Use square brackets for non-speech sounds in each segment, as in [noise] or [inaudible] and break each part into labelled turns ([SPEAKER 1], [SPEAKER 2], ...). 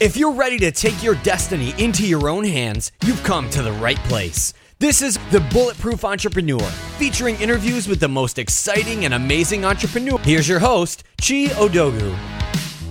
[SPEAKER 1] If you're ready to take your destiny into your own hands, you've come to the right place. This is The Bulletproof Entrepreneur, featuring interviews with the most exciting and amazing entrepreneurs. Here's your host, Chi Odogwu.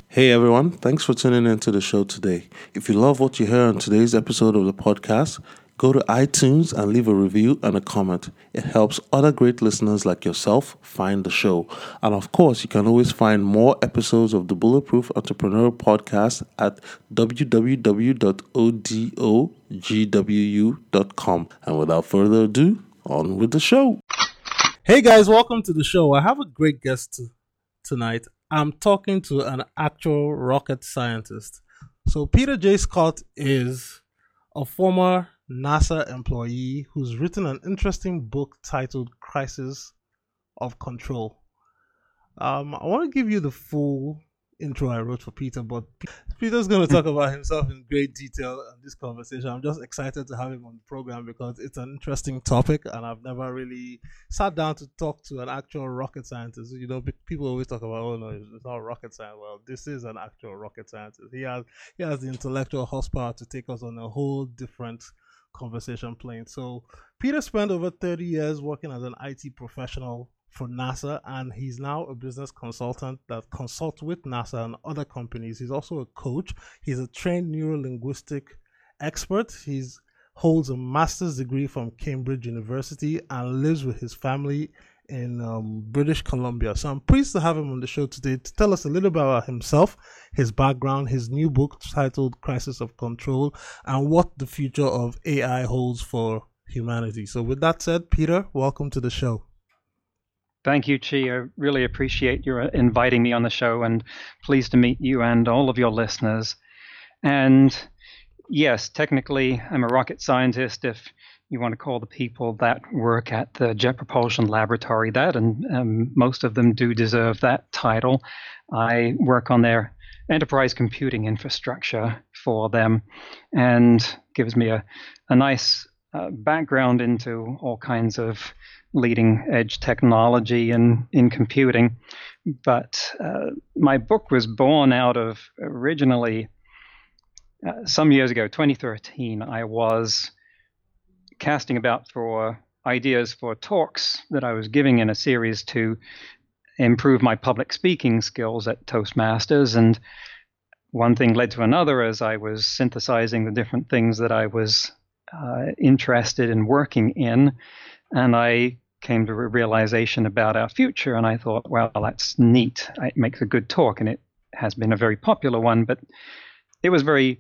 [SPEAKER 2] Hey everyone, thanks for tuning in to the show today. If you love what you hear on today's episode of the podcast, go to iTunes and leave a review and a comment. It helps other great listeners like yourself find the show. And of course, you can always find more episodes of the Bulletproof Entrepreneur podcast at www.odogwu.com. And without further ado, on with the show.
[SPEAKER 3] Hey guys, welcome to the show. I have a great guest tonight. I'm talking to an actual rocket scientist. So, Peter J. Scott is a former NASA employee who's written an interesting book titled Crisis of Control. Um, I want to give you the full intro I wrote for Peter, but Peter's going to talk [laughs] about himself in great detail in this conversation. I'm just excited to have him on the program because it's an interesting topic, and I've never really sat down to talk to an actual rocket scientist. You know, people always talk about, oh no, it's not rocket science. Well, this is an actual rocket scientist. He has he has the intellectual horsepower to take us on a whole different conversation plane. So Peter spent over 30 years working as an IT professional for NASA, and he's now a business consultant that consults with NASA and other companies. He's also a coach. He's a trained neurolinguistic expert. He's holds a master's degree from Cambridge University and lives with his family in um, British Columbia. So I'm pleased to have him on the show today to tell us a little bit about himself, his background, his new book titled Crisis of Control, and what the future of AI holds for humanity. So, with that said, Peter, welcome to the show.
[SPEAKER 4] Thank you, Chi. I really appreciate your inviting me on the show and pleased to meet you and all of your listeners. And yes, technically, I'm a rocket scientist. If you want to call the people that work at the Jet Propulsion Laboratory that, and um, most of them do deserve that title. I work on their enterprise computing infrastructure for them and gives me a, a nice uh, background into all kinds of leading edge technology in, in computing. But uh, my book was born out of originally, uh, some years ago, 2013, I was casting about for ideas for talks that I was giving in a series to improve my public speaking skills at Toastmasters. And one thing led to another as I was synthesizing the different things that I was uh, interested in working in. And I came to a realization about our future. And I thought, well, that's neat. It makes a good talk. And it has been a very popular one, but it was very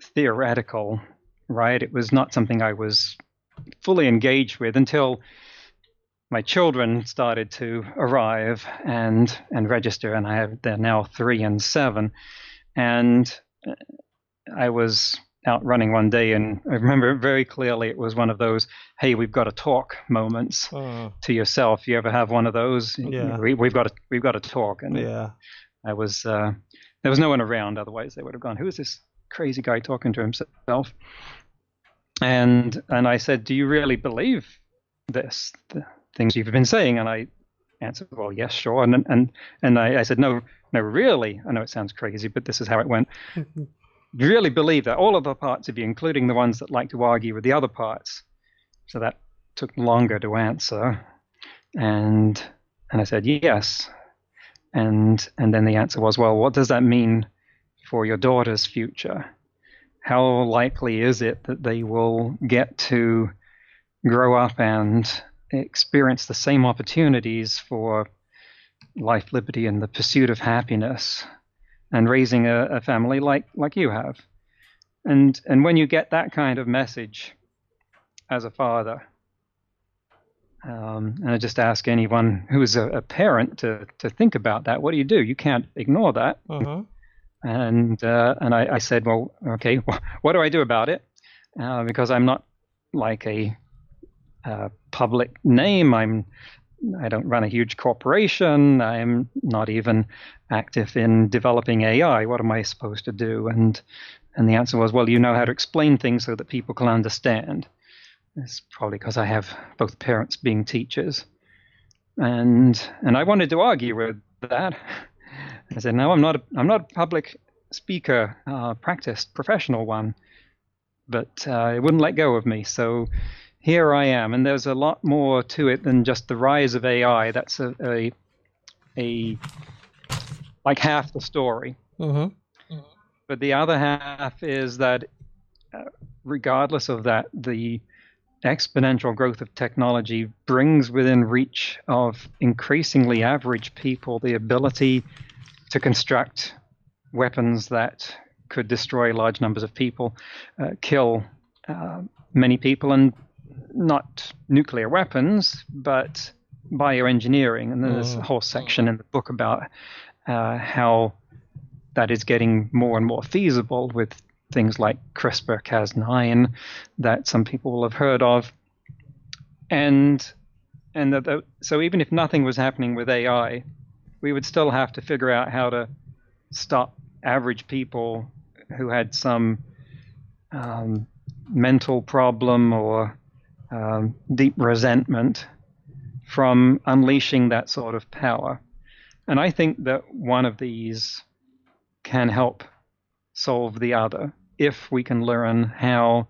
[SPEAKER 4] theoretical, right? It was not something I was fully engaged with until my children started to arrive and and register, and I have they're now three and seven, and I was out running one day, and I remember very clearly it was one of those "Hey, we've got to talk" moments uh, to yourself. You ever have one of those?
[SPEAKER 3] Yeah,
[SPEAKER 4] we, have got to we've got to talk, and
[SPEAKER 3] yeah,
[SPEAKER 4] I was uh, there was no one around. Otherwise, they would have gone, "Who is this crazy guy talking to himself?" And and I said, "Do you really believe this? The things you've been saying?" And I answered, "Well, yes, sure." And and and I, I said, "No, no, really. I know it sounds crazy, but this is how it went." [laughs] you really believe that all of the parts of you, including the ones that like to argue with the other parts. So that took longer to answer, and and I said yes, and and then the answer was, well, what does that mean for your daughter's future? How likely is it that they will get to grow up and experience the same opportunities for life, liberty, and the pursuit of happiness and raising a, a family like, like you have? And, and when you get that kind of message as a father, um, and I just ask anyone who is a, a, parent to, to think about that. What do you do? You can't ignore that.
[SPEAKER 3] Uh-huh.
[SPEAKER 4] And uh, and I, I, said, well, okay, [laughs] what do I do about it? Uh, because I'm not like a uh, public name. I'm I don't run a huge corporation. I'm not even active in developing AI. What am I supposed to do? And and the answer was, well, you know how to explain things so that people can understand. It's probably because I have both parents being teachers, and and I wanted to argue with that. [laughs] I said, no, I'm not. A, I'm not a public speaker, uh, practiced professional one, but uh, it wouldn't let go of me. So here I am, and there's a lot more to it than just the rise of AI. That's a a, a like half the story.
[SPEAKER 3] Mm-hmm.
[SPEAKER 4] But the other half is that, uh, regardless of that, the exponential growth of technology brings within reach of increasingly average people the ability to construct weapons that could destroy large numbers of people, uh, kill uh, many people, and not nuclear weapons, but bioengineering. And there's a whole section in the book about uh, how that is getting more and more feasible with things like CRISPR Cas9 that some people will have heard of. And and that, so even if nothing was happening with AI, we would still have to figure out how to stop average people who had some um, mental problem or um, deep resentment from unleashing that sort of power. And I think that one of these can help solve the other if we can learn how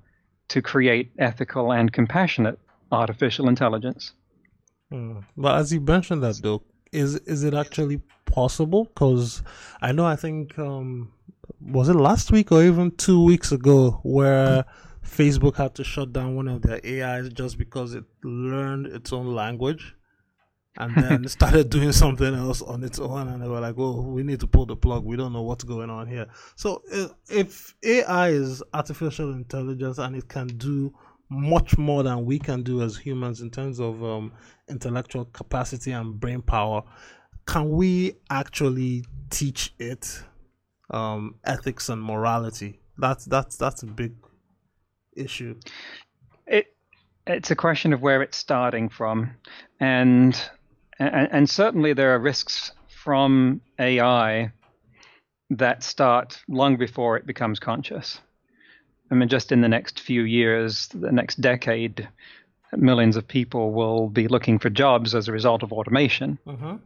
[SPEAKER 4] to create ethical and compassionate artificial intelligence.
[SPEAKER 3] Mm. But as you mentioned that though, is is it actually possible? Because I know I think um, was it last week or even two weeks ago where Facebook had to shut down one of their AIs just because it learned its own language and then [laughs] started doing something else on its own and they were like oh we need to pull the plug we don't know what's going on here so if ai is artificial intelligence and it can do much more than we can do as humans in terms of um, intellectual capacity and brain power. Can we actually teach it um, ethics and morality? That's that's that's a big issue.
[SPEAKER 4] It it's a question of where it's starting from. And and, and certainly there are risks from AI that start long before it becomes conscious. I mean, just in the next few years, the next decade, millions of people will be looking for jobs as a result of automation,
[SPEAKER 3] uh-huh.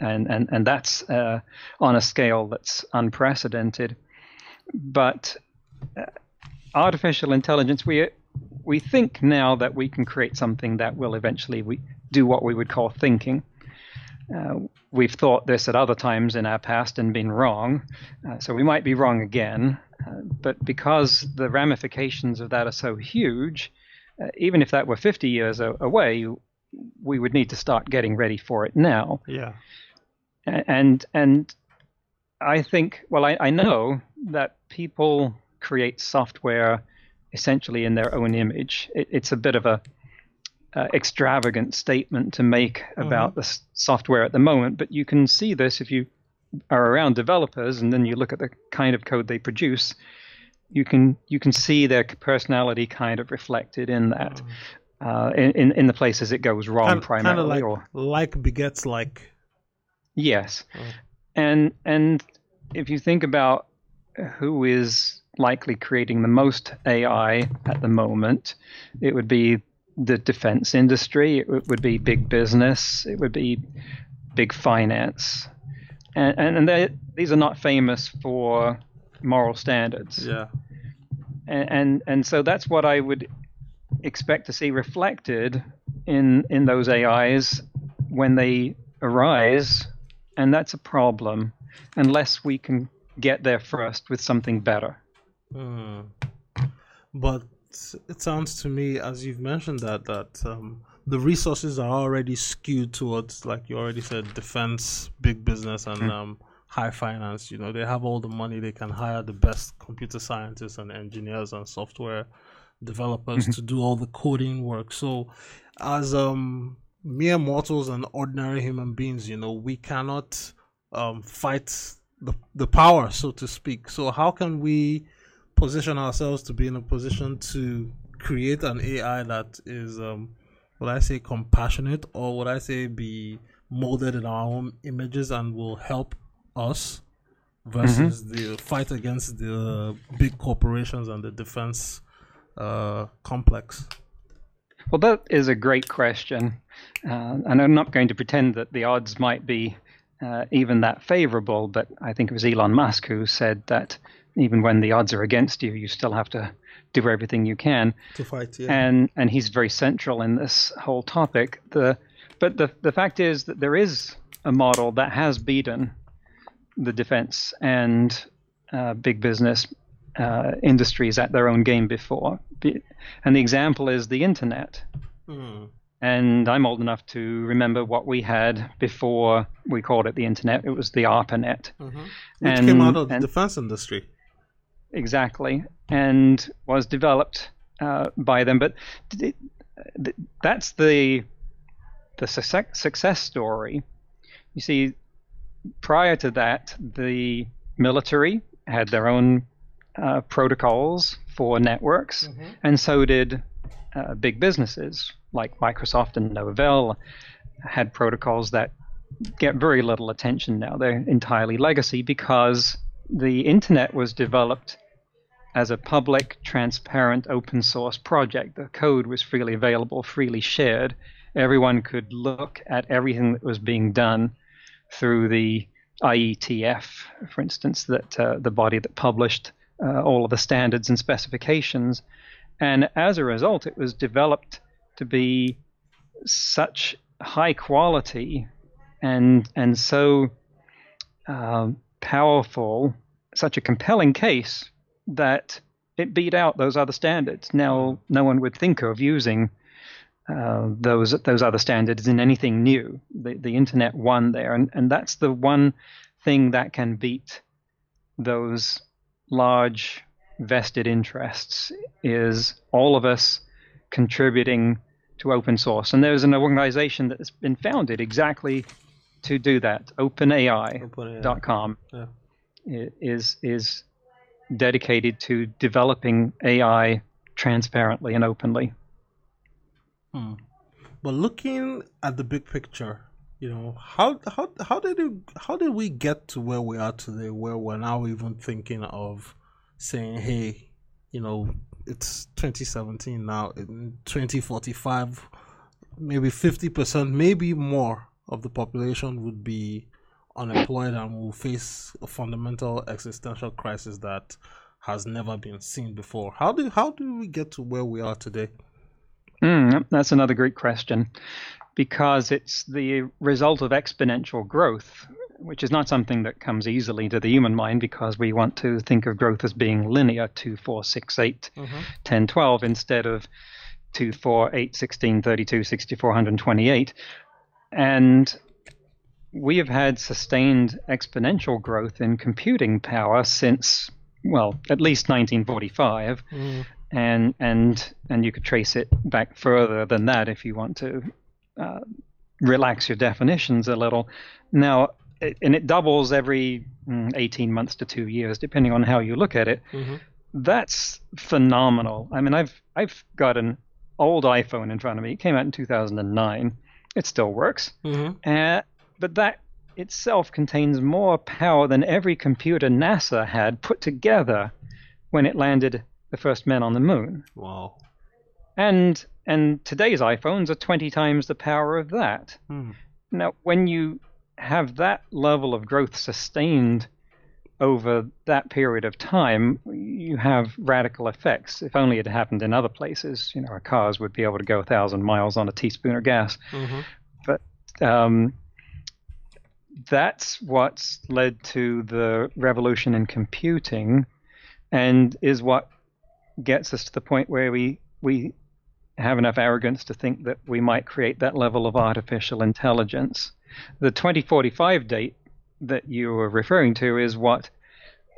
[SPEAKER 4] and and and that's uh, on a scale that's unprecedented. But uh, artificial intelligence, we we think now that we can create something that will eventually we do what we would call thinking. Uh, we've thought this at other times in our past and been wrong, uh, so we might be wrong again. Uh, but because the ramifications of that are so huge, uh, even if that were 50 years away, we would need to start getting ready for it now.
[SPEAKER 3] Yeah.
[SPEAKER 4] And and I think, well, I, I know that people create software essentially in their own image. It, it's a bit of a uh, extravagant statement to make about mm-hmm. the software at the moment, but you can see this if you are around developers and then you look at the kind of code they produce. You can you can see their personality kind of reflected in that, mm. uh, in in the places it goes wrong kind, primarily,
[SPEAKER 3] kind of like,
[SPEAKER 4] or
[SPEAKER 3] like begets like.
[SPEAKER 4] Yes, mm. and and if you think about who is likely creating the most AI at the moment, it would be the defense industry, it would be big business, it would be big finance. And, and, and these are not famous for moral standards.
[SPEAKER 3] Yeah.
[SPEAKER 4] And, and, and so that's what I would expect to see reflected in in those AIs when they arise, and that's a problem unless we can get there first with something better.
[SPEAKER 3] Mm. But it sounds to me, as you've mentioned that that um, the resources are already skewed towards, like you already said, defense, big business, and mm. um, high finance. You know, they have all the money; they can hire the best computer scientists and engineers and software developers mm-hmm. to do all the coding work. So, as um, mere mortals and ordinary human beings, you know, we cannot um, fight the the power, so to speak. So, how can we position ourselves to be in a position to create an AI that is, um, would I say, compassionate, or would I say be molded in our own images and will help us versus mm-hmm. the fight against the big corporations and the defense uh, complex?
[SPEAKER 4] Well, that is a great question. Uh, and I'm not going to pretend that the odds might be uh, even that favorable. But I think it was Elon Musk who said that even when the odds are against you, you still have to do everything you can
[SPEAKER 3] to fight. Yeah.
[SPEAKER 4] and and he's very central in this whole topic. The but the the fact is that there is a model that has beaten the defense and uh, big business uh, industries at their own game before, and the example is the internet.
[SPEAKER 3] Hmm.
[SPEAKER 4] And I'm old enough to remember what we had before we called it the internet. It was the ARPANET.
[SPEAKER 3] Which
[SPEAKER 4] And-
[SPEAKER 3] came out of the
[SPEAKER 4] and-
[SPEAKER 3] defense industry.
[SPEAKER 4] Exactly, and was developed uh, by them. But th- that's the the success, story. You see, prior to that, the military had their own uh, protocols for networks, and so did uh, big businesses like Microsoft and Novell had protocols that get very little attention now. They're entirely legacy because the internet was developed as a public, transparent, open source project. The code was freely available, freely shared. Everyone could look at everything that was being done through the IETF, for instance, that uh, the body that published uh, all of the standards and specifications. And as a result, it was developed to be such high quality and and so um, powerful, such a compelling case that it beat out those other standards. Now, no one would think of using uh, those those other standards in anything new. The the internet won there, and and that's the one thing that can beat those large vested interests is all of us contributing to open source. And there's an organization that's been founded exactly to do that. OpenAI.com
[SPEAKER 3] Yeah.
[SPEAKER 4] i- is is dedicated to developing AI transparently and openly.
[SPEAKER 3] Hmm. But looking at the big picture, you know, how how how did it, how did we get to where we are today, where we're now even thinking of saying, hey, you know, it's 2017 now, in 2045, maybe 50 percent, maybe more of the population would be unemployed and will face a fundamental existential crisis that has never been seen before. How do how do we get to where we are today?
[SPEAKER 4] Mm, that's another great question because it's the result of exponential growth, which is not something that comes easily to the human mind because we want to think of growth as being linear 2, 4, 6, 8, 10, 12 instead of 2, 4, 8, 16, 32, 64, 128. And we have had sustained exponential growth in computing power since, well, at least 1945 and and and you could trace it back further than that if you want to uh, relax your definitions a little. Now, it, and it doubles every mm, 18 months to two years, depending on how you look at it. That's phenomenal. I mean, I've I've got an old iPhone in front of me. It came out in 2009. It still works. Uh, but that itself contains more power than every computer NASA had put together when it landed the first men on the moon.
[SPEAKER 3] Wow.
[SPEAKER 4] And and today's iPhones are 20 times the power of that.
[SPEAKER 3] Hmm.
[SPEAKER 4] Now, when you have that level of growth sustained over that period of time, you have radical effects. If only it happened in other places, you know, our cars would be able to go a thousand miles on a teaspoon of gas. But um, that's what's led to the revolution in computing, and is what gets us to the point where we we have enough arrogance to think that we might create that level of artificial intelligence. The 2045 date that you were referring to is what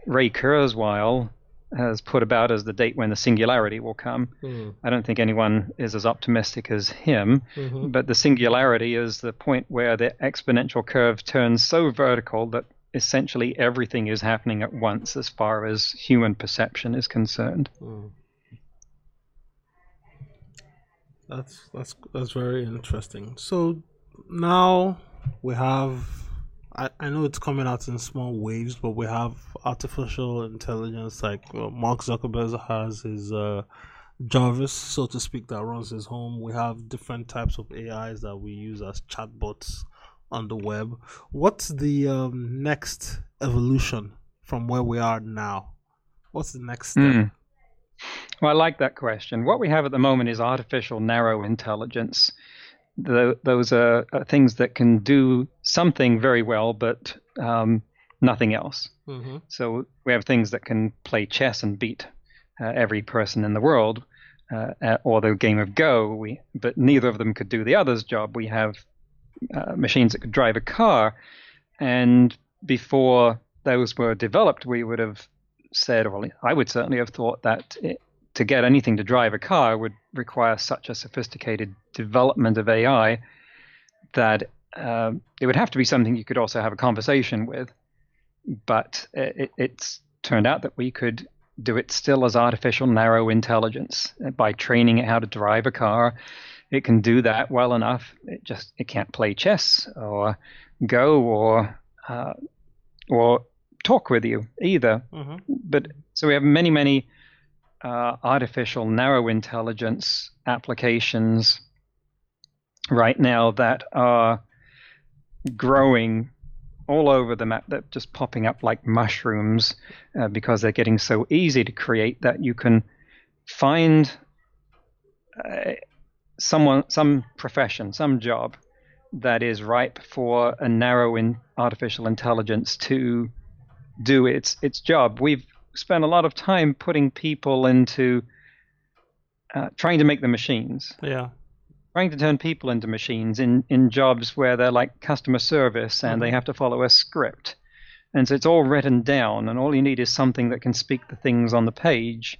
[SPEAKER 4] Ray Kurzweil has put about as the date when the singularity will come. Hmm. I don't think anyone is as optimistic as him, mm-hmm. but the singularity is the point where the exponential curve turns so vertical that essentially everything is happening at once as far as human perception is concerned. Hmm.
[SPEAKER 3] That's that's that's very interesting. So now we have I, I know it's coming out in small waves, but we have artificial intelligence like uh, Mark Zuckerberg has his uh, Jarvis, so to speak, that runs his home. We have different types of AIs that we use as chatbots on the web. What's the um, next evolution from where we are now? What's the next step? Mm.
[SPEAKER 4] Well, I like that question. What we have at the moment is artificial narrow intelligence. The, those are, are, things that can do something very well, but um, nothing else. Mm-hmm. So we have things that can play chess and beat uh, every person in the world, uh, or the game of Go. We, but neither of them could do the other's job. We have uh, machines that could drive a car, and before those were developed, we would have said, or I would certainly have thought that it, to get anything to drive a car would require such a sophisticated development of AI that uh, it would have to be something you could also have a conversation with. But it, it's turned out that we could do it still as artificial narrow intelligence by training it how to drive a car. It can do that well enough. It just it can't play chess or go or uh, or talk with you either. Mm-hmm. But so we have many many uh, artificial narrow intelligence applications right now that are growing all over the map that just popping up like mushrooms uh, because they're getting so easy to create that you can find uh, someone some profession some job that is ripe for a narrow in artificial intelligence to do its its job. We've spent a lot of time putting people into uh, trying to make the machines
[SPEAKER 3] yeah
[SPEAKER 4] trying to turn people into machines in, in jobs where they're like customer service and mm-hmm. they have to follow a script. And so it's all written down, and all you need is something that can speak the things on the page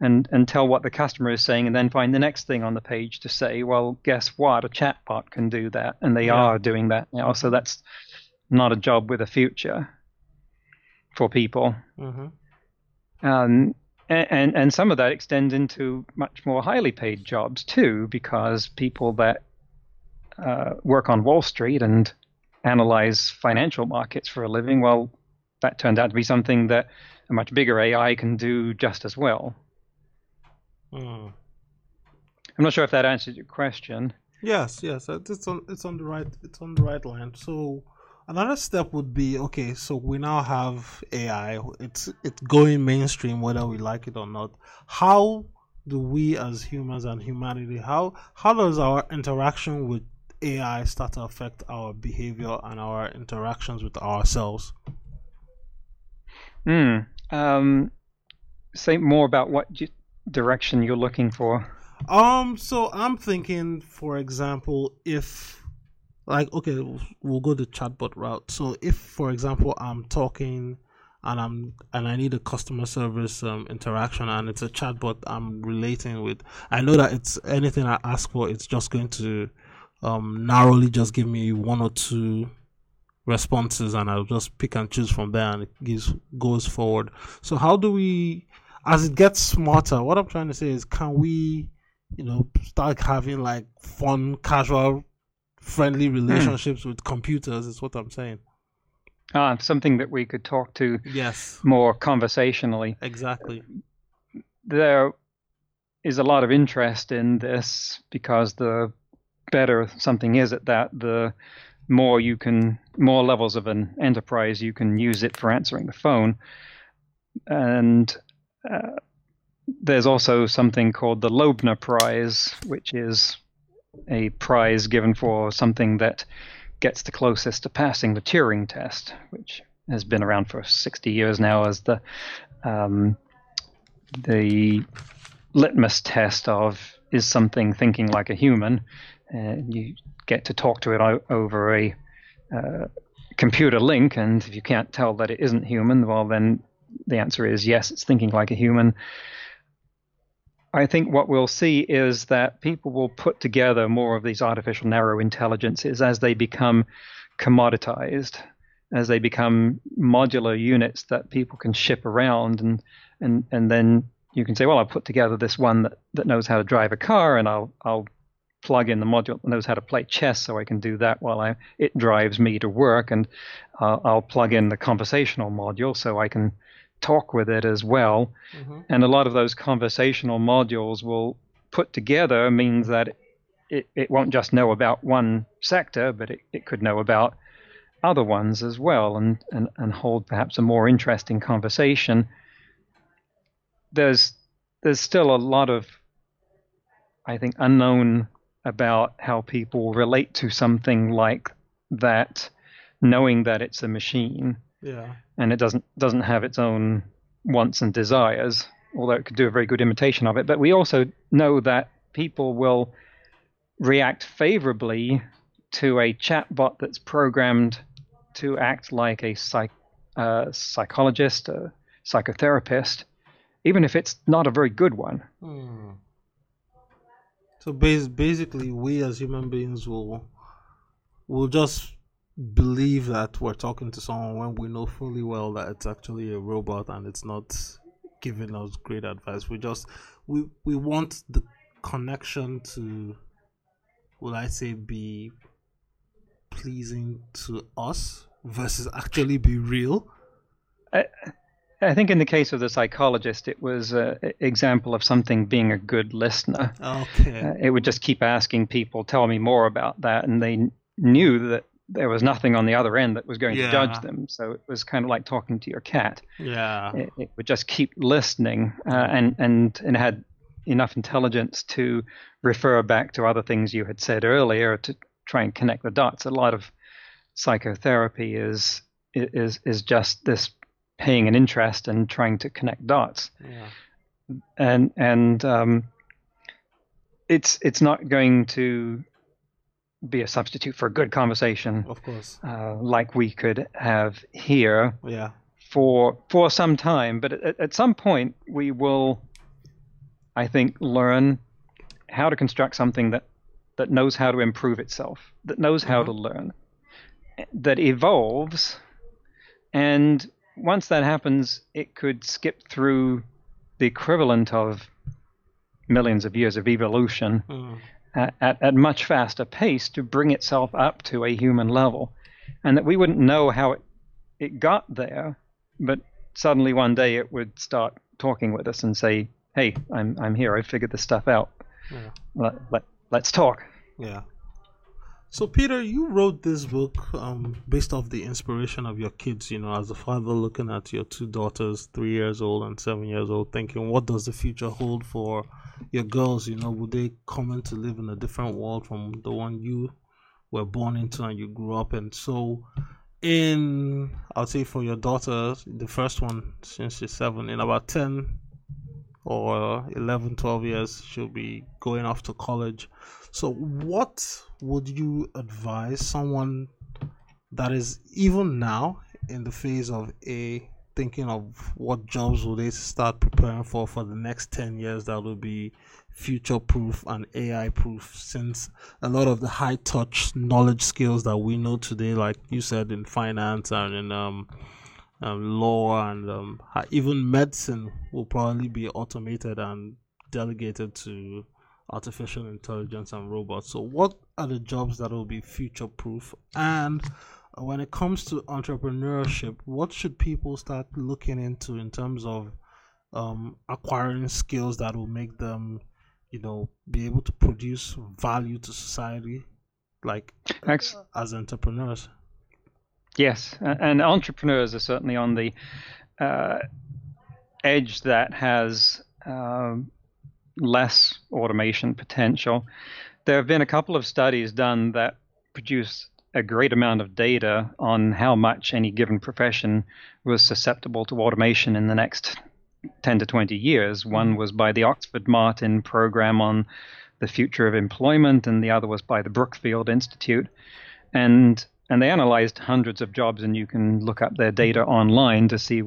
[SPEAKER 4] and, and tell what the customer is saying, and then find the next thing on the page to say, well, guess what? A chatbot can do that. And they yeah. are doing that now. So that's not a job with a future for people. Mm-hmm. Um, and, and some of that extends into much more highly paid jobs too, because people that uh, work on Wall Street and analyze financial markets for a living, well, that turned out to be something that a much bigger AI can do just as well. Mm. I'm not sure if that answers your question.
[SPEAKER 3] Yes, yes, it's on it's on the right it's on the right line. So Another step would be okay. So we now have AI. It's it's going mainstream, whether we like it or not. How do we, as humans and humanity, how how does our interaction with AI start to affect our behavior and our interactions with ourselves?
[SPEAKER 4] Hmm. Um, say more about what direction you're looking for.
[SPEAKER 3] Um. So I'm thinking, for example, if like okay we'll go the chatbot route. So if for example i'm talking and i'm and i need a customer service um, interaction and it's a chatbot i'm relating with i know that it's anything i ask for it's just going to um, narrowly just give me one or two responses and i'll just pick and choose from there and it gives goes forward. So how do we as it gets smarter what i'm trying to say is can we you know start having like fun casual friendly hmm. relationships mm. with computers is what I'm saying.
[SPEAKER 4] Ah, something that we could talk to
[SPEAKER 3] yes
[SPEAKER 4] more conversationally.
[SPEAKER 3] Exactly.
[SPEAKER 4] There is a lot of interest in this because the better something is at that, the more you can, more levels of an enterprise you can use it for answering the phone. And uh, there's also something called the Loebner Prize, which is a prize given for something that gets the closest to passing the Turing test, which has been around for 60 years now as the um, the litmus test of is something thinking like a human. You get to talk to it over a uh, computer link, and if you can't tell that it isn't human, well, then the answer is yes, it's thinking like a human. I think what we'll see is that people will put together more of these artificial narrow intelligences as they become commoditized, as they become modular units that people can ship around, and and and then you can say, well, I'll put together this one that, that knows how to drive a car, and I'll I'll plug in the module that knows how to play chess, so I can do that while I it drives me to work, and uh, I'll plug in the conversational module so I can talk with it as well. Mm-hmm. And a lot of those conversational modules will put together means that it, it won't just know about one sector, but it, it could know about other ones as well and, and, and hold perhaps a more interesting conversation. There's there's still a lot of I think unknown about how people relate to something like that, knowing that it's a machine
[SPEAKER 3] Yeah.
[SPEAKER 4] and it doesn't doesn't have its own wants and desires, although it could do a very good imitation of it. But we also know that people will react favorably to a chatbot that's programmed to act like a psych, uh, psychologist, a psychotherapist, even if it's not a very good one.
[SPEAKER 3] Hmm. So bas- basically, we as human beings will will just believe that we're talking to someone when we know fully well that it's actually a robot and it's not giving us great advice. We just we we want the connection to, will I say, be pleasing to us versus actually be real.
[SPEAKER 4] I I think in the case of the psychologist, it was an example of something being a good listener.
[SPEAKER 3] Okay.
[SPEAKER 4] Uh, it would just keep asking people, tell me more about that. And they knew that there was nothing on the other end that was going
[SPEAKER 3] Yeah.
[SPEAKER 4] to judge them. So it was kind of like talking to your cat.
[SPEAKER 3] yeah.
[SPEAKER 4] It, it would just keep listening uh, and, and, and had enough intelligence to refer back to other things you had said earlier to try and connect the dots. A lot of psychotherapy is, is, is just this paying an interest and trying to connect dots
[SPEAKER 3] Yeah.
[SPEAKER 4] and and um, it's it's not going to be a substitute for a good conversation
[SPEAKER 3] Of course.
[SPEAKER 4] uh, like we could have here
[SPEAKER 3] Yeah.
[SPEAKER 4] for for some time. But at, at some point, we will, I think, learn how to construct something that that knows how to improve itself, that knows how to learn, that evolves, and once that happens, it could skip through the equivalent of millions of years of evolution
[SPEAKER 3] Mm.
[SPEAKER 4] At, at, at much faster pace to bring itself up to a human level, and that we wouldn't know how it, it got there, but suddenly one day it would start talking with us and say, "Hey, I'm I'm here. I figured this stuff out.
[SPEAKER 3] Yeah.
[SPEAKER 4] Let, let let's talk."
[SPEAKER 3] Yeah. So Peter, you wrote this book um, based off the inspiration of your kids. You know, as a father looking at your two daughters, three years old and seven years old, thinking, what does the future hold for your girls? You know, would they come in to live in a different world from the one you were born into and you grew up in? So, in I'll say for your daughter, the first one since she's seven, in about ten or 11 12 years she'll be going off to college so what would you advise someone that is even now in the phase of a thinking of what jobs will they start preparing for for the next 10 years that will be future proof and AI proof since a lot of the high touch knowledge skills that we know today like you said in finance and in um um, law and um, even medicine will probably be automated and delegated to artificial intelligence and robots. So, what are the jobs that will be future proof? And when it comes to entrepreneurship, what should people start looking into in terms of um, acquiring skills that will make them, you know, be able to produce value to society, like as entrepreneurs?
[SPEAKER 4] Yes, and entrepreneurs are certainly on the uh, edge that has um, less automation potential. There have been a couple of studies done that produce a great amount of data on how much any given profession was susceptible to automation in the next 10 to 20 years. One was by the Oxford Martin program on the future of employment, and the other was by the Brookfield Institute. And and they analyzed hundreds of jobs, and you can look up their data online to see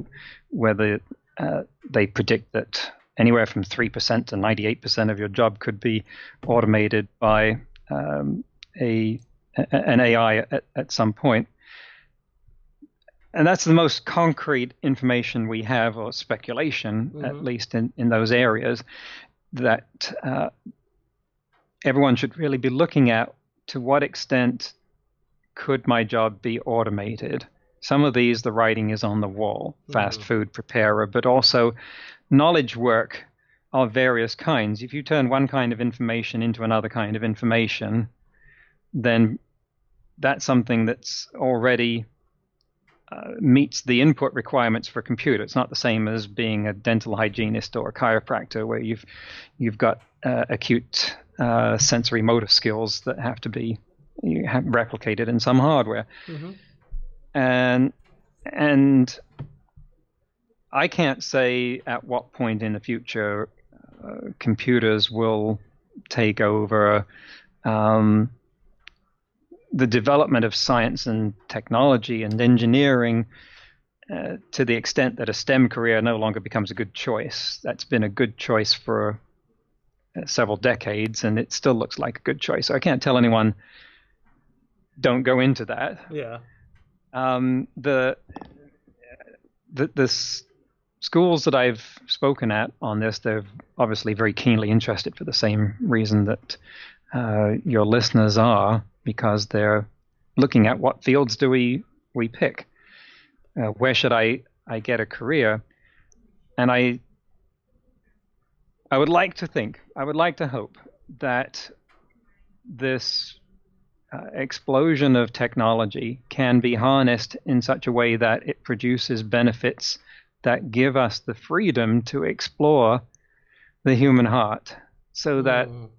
[SPEAKER 4] whether uh, they predict that anywhere from three percent to ninety-eight percent of your job could be automated by um, a an AI at, at some point. And that's the most concrete information we have, or speculation, at
[SPEAKER 3] Mhm.
[SPEAKER 4] least in, in those areas, that uh, everyone should really be looking at to what extent could my job be automated? Some of these, the writing is on the wall, fast
[SPEAKER 3] Mhm.
[SPEAKER 4] food preparer, but also knowledge work of various kinds. If you turn one kind of information into another kind of information, then that's something that's already uh, meets the input requirements for a computer. It's not the same as being a dental hygienist or a chiropractor, where you've you've got uh, acute uh, sensory motor skills that have to be have replicated in some hardware, mm-hmm. and and I can't say at what point in the future uh, computers will take over um, the development of science and technology and engineering uh, to the extent that a STEM career no longer becomes a good choice. That's been a good choice for uh, several decades, and it still looks like a good choice. So I can't tell anyone don't go into that.
[SPEAKER 3] Yeah.
[SPEAKER 4] Um, the, the the schools that I've spoken at on this, they're obviously very keenly interested for the same reason that uh, your listeners are because they're looking at what fields do we we pick, uh, where should I I get a career, and I I would like to think I would like to hope that this uh, explosion of technology can be harnessed in such a way that it produces benefits that give us the freedom to explore the human heart so that mm.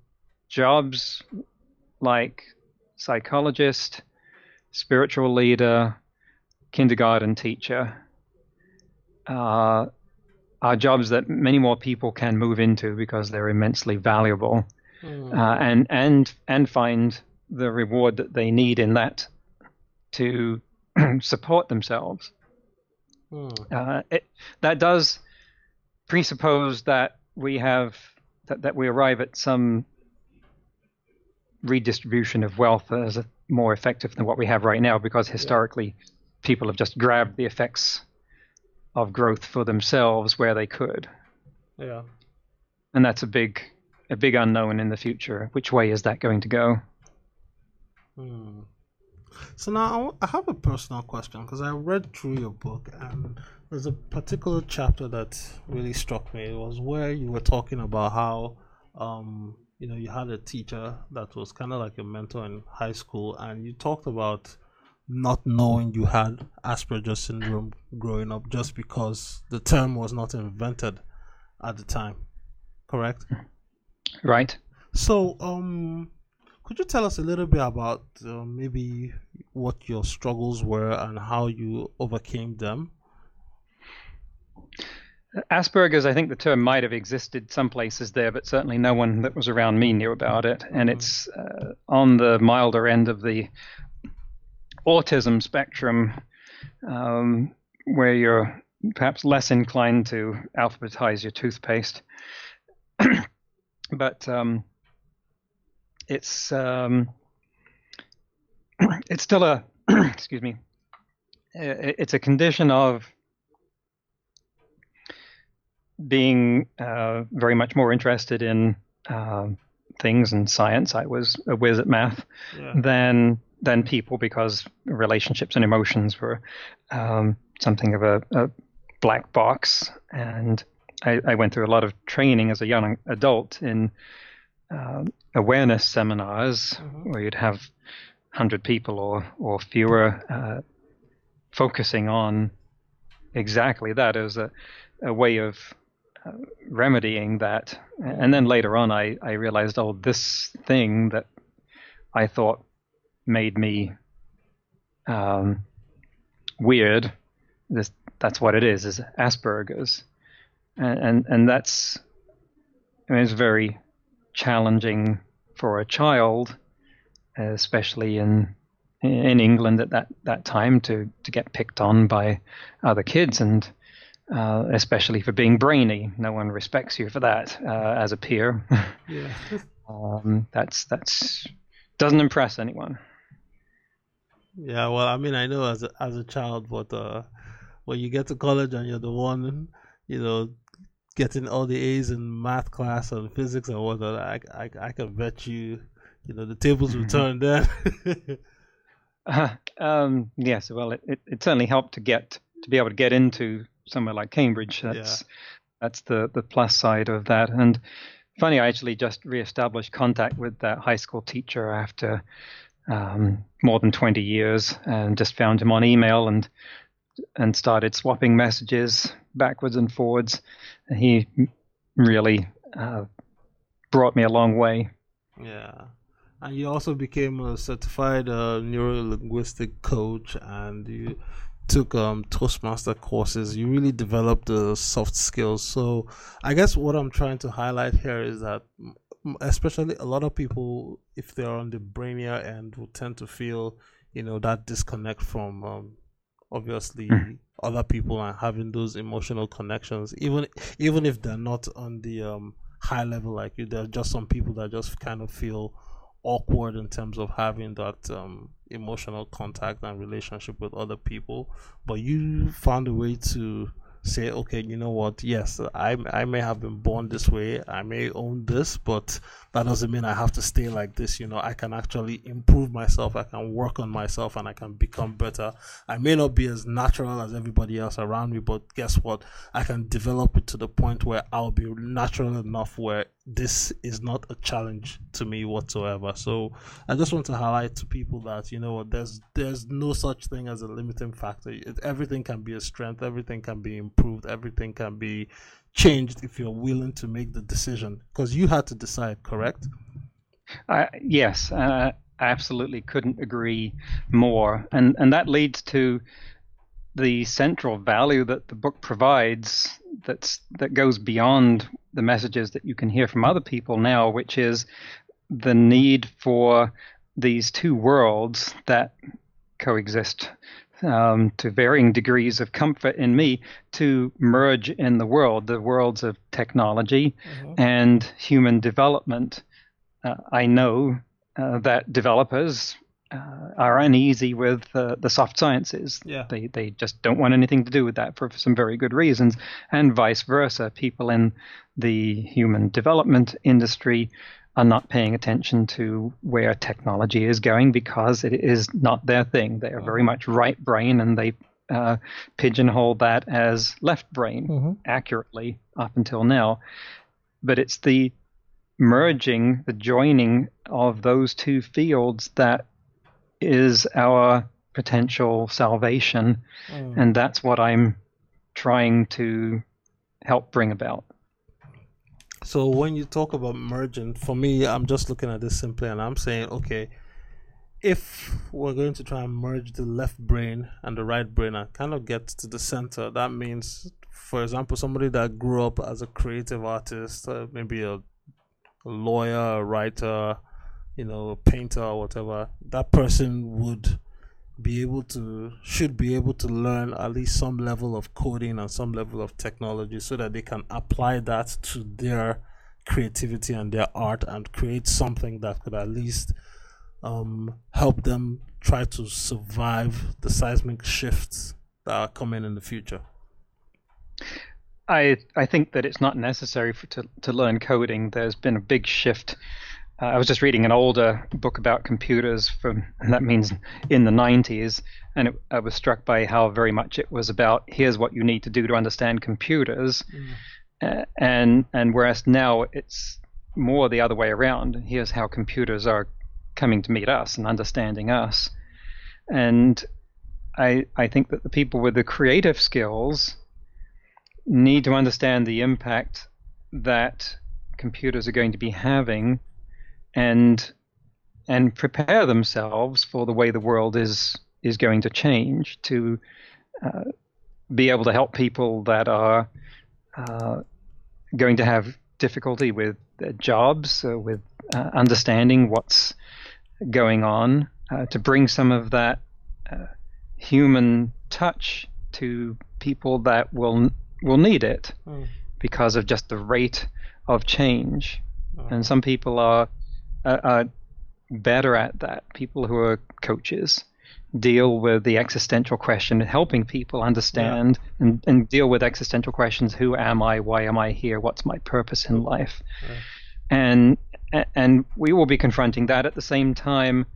[SPEAKER 4] jobs like psychologist, spiritual leader, kindergarten teacher uh, are jobs that many more people can move into because they're immensely valuable mm. uh, and and and find the reward that they need in that to [clears throat] support themselves. Mm. Uh, it, that does presuppose that we have that, that we arrive at some redistribution of wealth as more effective than what we have right now because historically yeah. people have just grabbed the effects of growth for themselves where they could.
[SPEAKER 3] Yeah.
[SPEAKER 4] And that's a big a big unknown in the future. Which way is that going to go?
[SPEAKER 3] Hmm. So now I have a personal question because I read through your book and there's a particular chapter that really struck me. It was where you were talking about how um, you know you had a teacher that was kind of like a mentor in high school and you talked about not knowing you had asperger's syndrome growing up just because the term was not invented at the time correct
[SPEAKER 4] right
[SPEAKER 3] so um could you tell us a little bit about uh, maybe what your struggles were and how you overcame them
[SPEAKER 4] Asperger's, I think the term might have existed some places there, but certainly no one that was around me knew about it. And mm-hmm. it's uh, on the milder end of the autism spectrum, um, where you're perhaps less inclined to alphabetize your toothpaste. [clears throat] but um, it's um, [clears throat] it's still a [clears throat] excuse me. It's a condition of being uh, very much more interested in uh, things and science, I was a whiz at math, yeah. than than people because relationships and emotions were um, something of a, a, black box. And I, I, went through a lot of training as a young adult in uh, awareness seminars mm-hmm. where you'd have hundred people or or fewer uh, focusing on exactly that as a, a way of remedying that. And then later on, I, I realized, oh, this thing that I thought made me um, weird, this that's what it is, is Asperger's. And, and, and that's, I mean, it's very challenging for a child, especially in in England at that, that time to, to get picked on by other kids and uh, especially for being brainy. No one respects you for that uh, as a peer. [laughs]
[SPEAKER 3] yeah.
[SPEAKER 4] um, that's that's doesn't impress anyone.
[SPEAKER 3] Yeah, well, I mean, I know as a, as a child, but uh, when you get to college and you're the one, you know, getting all the A's in math class and physics and whatnot, I, I, I can bet you, you know, the tables will turn then.
[SPEAKER 4] uh, [laughs] um, yes, well, it, it, it certainly helped to get to be able to get into somewhere like Cambridge. That's yeah. that's the the plus side of that. And funny, I actually just reestablished contact with that high school teacher after um, more than 20 years, and just found him on email and and started swapping messages backwards and forwards. He really uh, brought me a long way.
[SPEAKER 3] Yeah. And you also became a certified uh, neuro linguistic coach, and you took um, Toastmaster courses. You really developed the soft skills. So, I guess what I'm trying to highlight here is that, especially a lot of people, if they're on the brainier end, will tend to feel, you know, that disconnect from um, obviously mm. other people and having those emotional connections, even even if they're not on the um, high level like you. There are just some people that just kind of feel awkward in terms of having that um, emotional contact and relationship with other people. But you found a way to say, okay, you know what? Yes, I I may have been born this way. I may own this, but that doesn't mean I have to stay like this. You know, I can actually improve myself. I can work on myself, and I can become better. I may not be as natural as everybody else around me, but guess what? I can develop it to the point where I'll be natural enough where this is not a challenge to me whatsoever. So I just want to highlight to people that you know there's there's no such thing as a limiting factor. It, everything can be a strength. Everything can be improved. Everything can be changed if you're willing to make the decision. Because you had to decide, correct?
[SPEAKER 4] Uh, yes, uh, I absolutely couldn't agree more, and and that leads to the central value that the book provides that's that goes beyond the messages that you can hear from other people now, which is the need for these two worlds that coexist um, to varying degrees of comfort in me to merge in the world, the worlds of technology mm-hmm. and human development. Uh, I know uh, that developers uh, are uneasy with uh, the soft sciences.
[SPEAKER 3] Yeah.
[SPEAKER 4] They they just don't want anything to do with that for, for, some very good reasons, and vice versa. People in the human development industry are not paying attention to where technology is going because it is not their thing. They are very much right brain, and they uh, pigeonhole that as left brain mm-hmm. accurately up until now. But it's the merging, the joining of those two fields that is our potential salvation. Mm. And that's what I'm trying to help bring about.
[SPEAKER 3] So when you talk about merging, for me, I'm just looking at this simply and I'm saying, okay, if we're going to try and merge the left brain and the right brain and kind of get to the center, that means, for example, somebody that grew up as a creative artist, uh, maybe a, a lawyer, a writer, you know, a painter or whatever, that person would be able to should be able to learn at least some level of coding and some level of technology so that they can apply that to their creativity and their art and create something that could at least um, help them try to survive the seismic shifts that are coming in the future.
[SPEAKER 4] I I think that it's not necessary for to to learn coding. There's been a big shift uh, I was just reading an older book about computers from, and that means in the 90s, and it, I was struck by how very much it was about here's what you need to do to understand computers, mm. uh, and and whereas now it's more the other way around. Here's how computers are coming to meet us and understanding us, and I I think that the people with the creative skills need to understand the impact that computers are going to be having and and prepare themselves for the way the world is is going to change to uh, be able to help people that are uh, going to have difficulty with their jobs, uh, with uh, understanding what's going on, uh, to bring some of that uh, human touch to people that will will need it mm. because of just the rate of change. Oh. And some people are are, are better at that. People who are coaches deal with the existential question, helping people understand yeah. and, and deal with existential questions: Who am I? Why am I here? What's my purpose in life? Yeah. And and we will be confronting that at the same time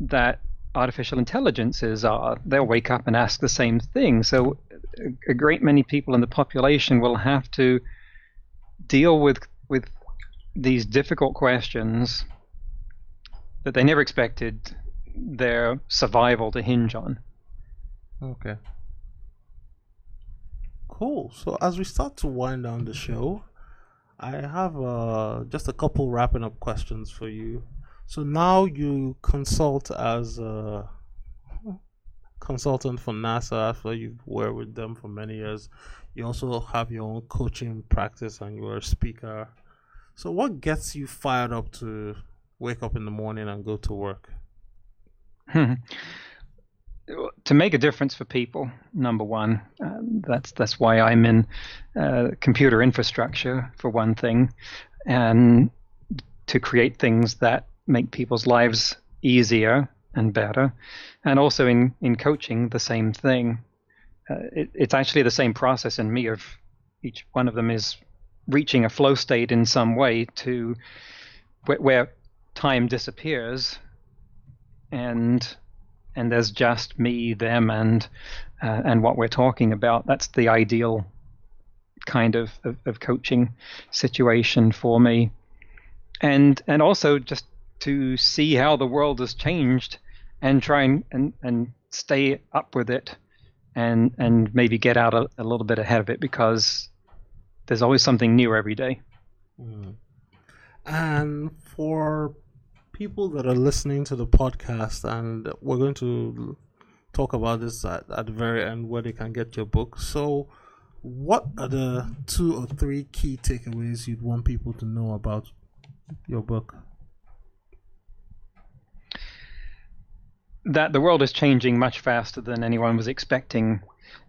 [SPEAKER 4] that artificial intelligences are. They'll wake up and ask the same thing. So a great many people in the population will have to deal with these difficult questions that they never expected their survival to hinge on.
[SPEAKER 3] Okay. Cool. So as we start to wind down the show, I have uh, just a couple wrapping up questions for you. So now you consult as a consultant for NASA after you were with them for many years. You also have your own coaching practice and you're a speaker. So what gets you fired up to wake up in the morning and go to work? [laughs]
[SPEAKER 4] to make a difference for people, number one. Uh, that's that's why I'm in uh, computer infrastructure for one thing, and to create things that make people's lives easier and better, and also in in coaching the same thing. Uh, it, it's actually the same process in me of each one of them is reaching a flow state in some way to where, where time disappears and and there's just me, them, and uh, and what we're talking about. That's the ideal kind of, of, of coaching situation for me, and and also just to see how the world has changed and try and, and, and stay up with it and and maybe get out a, a little bit ahead of it because there's always something new every day.
[SPEAKER 3] Mm. And for people that are listening to the podcast, and we're going to talk about this at, at the very end where they can get your book. So, what are the two or three key takeaways you'd want people to know about your book?
[SPEAKER 4] That the world is changing much faster than anyone was expecting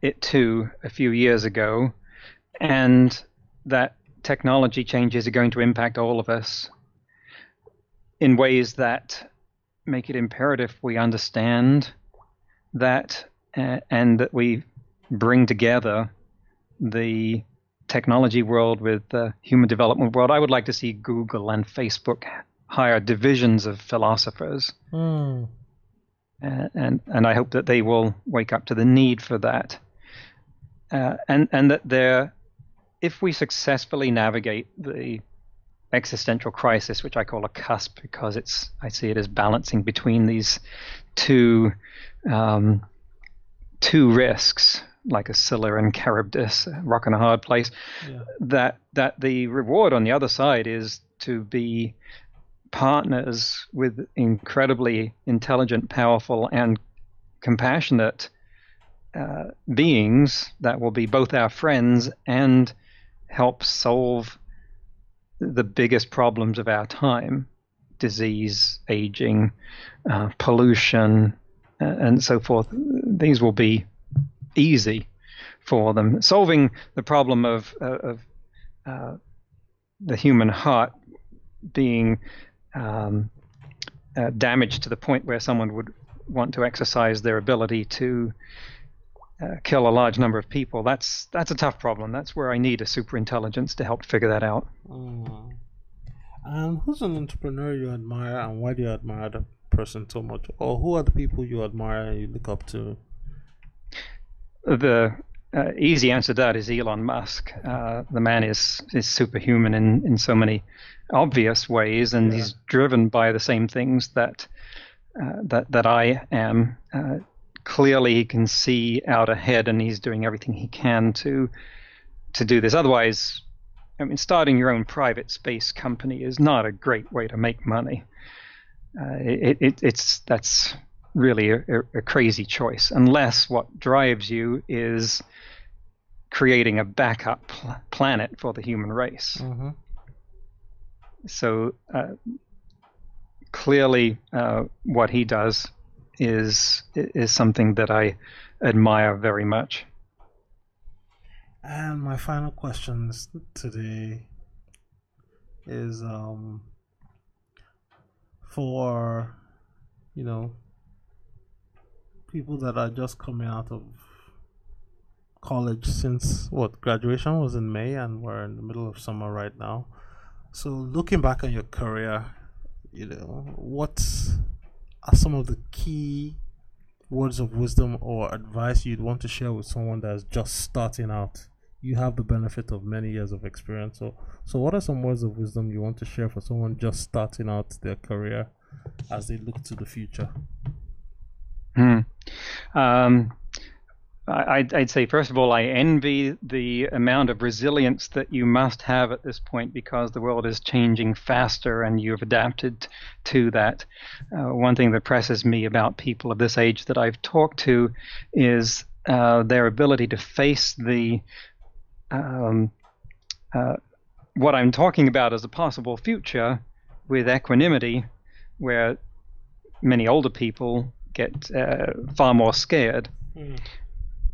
[SPEAKER 4] it to a few years ago, and that technology changes are going to impact all of us in ways that make it imperative we understand that uh, and that we bring together the technology world with the human development world. I would like to see Google and Facebook hire divisions of philosophers. Mm. Uh, and and I hope that they will wake up to the need for that, uh, and and that there, if we successfully navigate the existential crisis, which I call a cusp because it's I see it as balancing between these two um, two risks, like a Scylla and Charybdis, a rock and a hard place. Yeah. That that the reward on the other side is to be partners with incredibly intelligent, powerful, and compassionate uh, beings that will be both our friends and help solve the biggest problems of our time disease, aging, uh, pollution, uh, and so forth. These will be easy for them. Solving the problem of, uh, of uh, the human heart being um, uh, damaged to the point where someone would want to exercise their ability to uh, kill a large number of people, that's that's a tough problem. That's where I need a super intelligence to help figure that out.
[SPEAKER 3] Mm. And who's an entrepreneur you admire, and why do you admire the person so much, or who are the people you admire and you look up to?
[SPEAKER 4] The uh, easy answer to that is Elon Musk. Uh, the man is is superhuman in in so many obvious ways, and yeah. he's driven by the same things that uh, that that I am. Clearly he can see out ahead and he's doing everything he can to to do this. Otherwise, I mean, starting your own private space company is not a great way to make money. Uh, it, it, it's that's really a, a, crazy choice unless what drives you is creating a backup pl- planet for the human race. Mm-hmm. So uh, clearly, uh, what he does is is something that I admire very much.
[SPEAKER 3] And my final question today is um for you know people that are just coming out of college since what graduation was in May and we're in the middle of summer right now. So looking back on your career, you know, what are some of the key words of wisdom or advice you'd want to share with someone that's just starting out you have the benefit of many years of experience. So, so what are some words of wisdom you want to share for someone just starting out their career as they look to the future?
[SPEAKER 4] Hmm. Um, I'd, I'd, say, first of all, I envy the amount of resilience that you must have at this point because the world is changing faster and you've adapted to that. Uh, one thing that presses me about people of this age that I've talked to is uh, their ability to face the um, uh, what I'm talking about as a possible future with equanimity, where many older people get uh, far more scared. Mm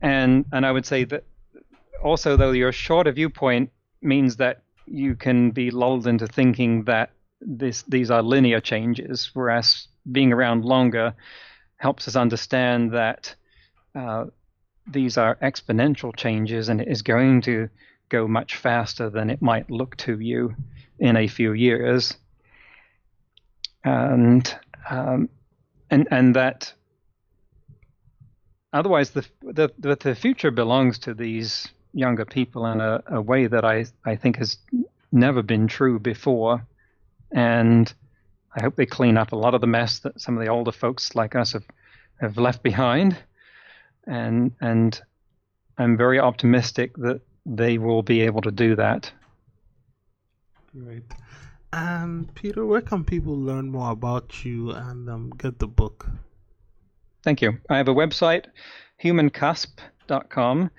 [SPEAKER 4] and and I would say that also though your shorter viewpoint means that you can be lulled into thinking that this these are linear changes, whereas being around longer helps us understand that uh, these are exponential changes and it is going to go much faster than it might look to you in a few years. And um, and and that otherwise, the, the, the future belongs to these younger people in a, a way that I, I think has never been true before. And I hope they clean up a lot of the mess that some of the older folks like us have, have left behind. And, and I'm very optimistic that they will be able to do that.
[SPEAKER 3] Great. And Peter, where can people learn more about you and um, get the book?
[SPEAKER 4] Thank you. I have a website, humancusp.com,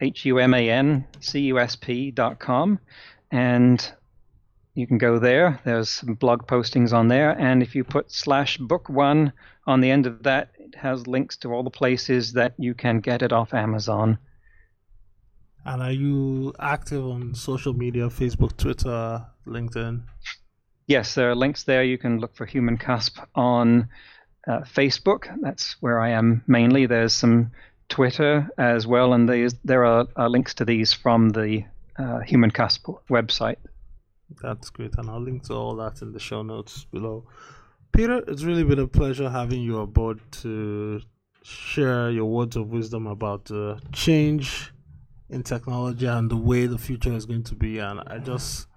[SPEAKER 4] H U M A N C U S P.com, and you can go there. There's some blog postings on there, and if you put slash book one on the end of that, it has links to all the places that you can get it off Amazon.
[SPEAKER 3] And are you active on social media, Facebook, Twitter, LinkedIn?
[SPEAKER 4] Yes, there are links there. You can look for Human Cusp on uh, Facebook. That's where I am mainly. There's some Twitter as well, and there are, are, links to these from the uh, Human Cusp website.
[SPEAKER 3] That's great, and I'll link to all that in the show notes below. Peter, it's really been a pleasure having you aboard to share your words of wisdom about the change in technology and the way the future is going to be. And I just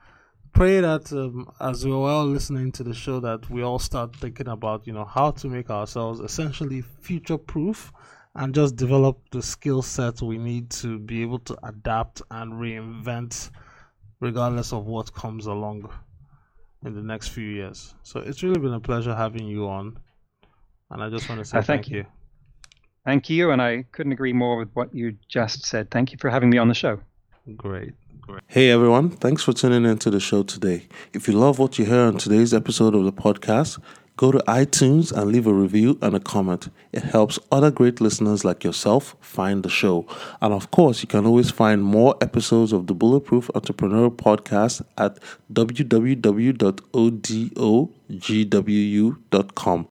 [SPEAKER 3] pray that um, as we're all listening to the show that we all start thinking about you know how to make ourselves essentially future proof and just develop the skill set we need to be able to adapt and reinvent regardless of what comes along in the next few years. So it's really been a pleasure having you on and i just want to say uh, thank, thank you. you.
[SPEAKER 4] Thank you and i couldn't agree more with what you just said. Thank you for having me on the show.
[SPEAKER 3] Great
[SPEAKER 2] Hey everyone, thanks for tuning into the show today. If you love what you hear on today's episode of the podcast, go to iTunes and leave a review and a comment. It helps other great listeners like yourself find the show. And of course, you can always find more episodes of the Bulletproof Entrepreneur podcast at www.odogwu.com.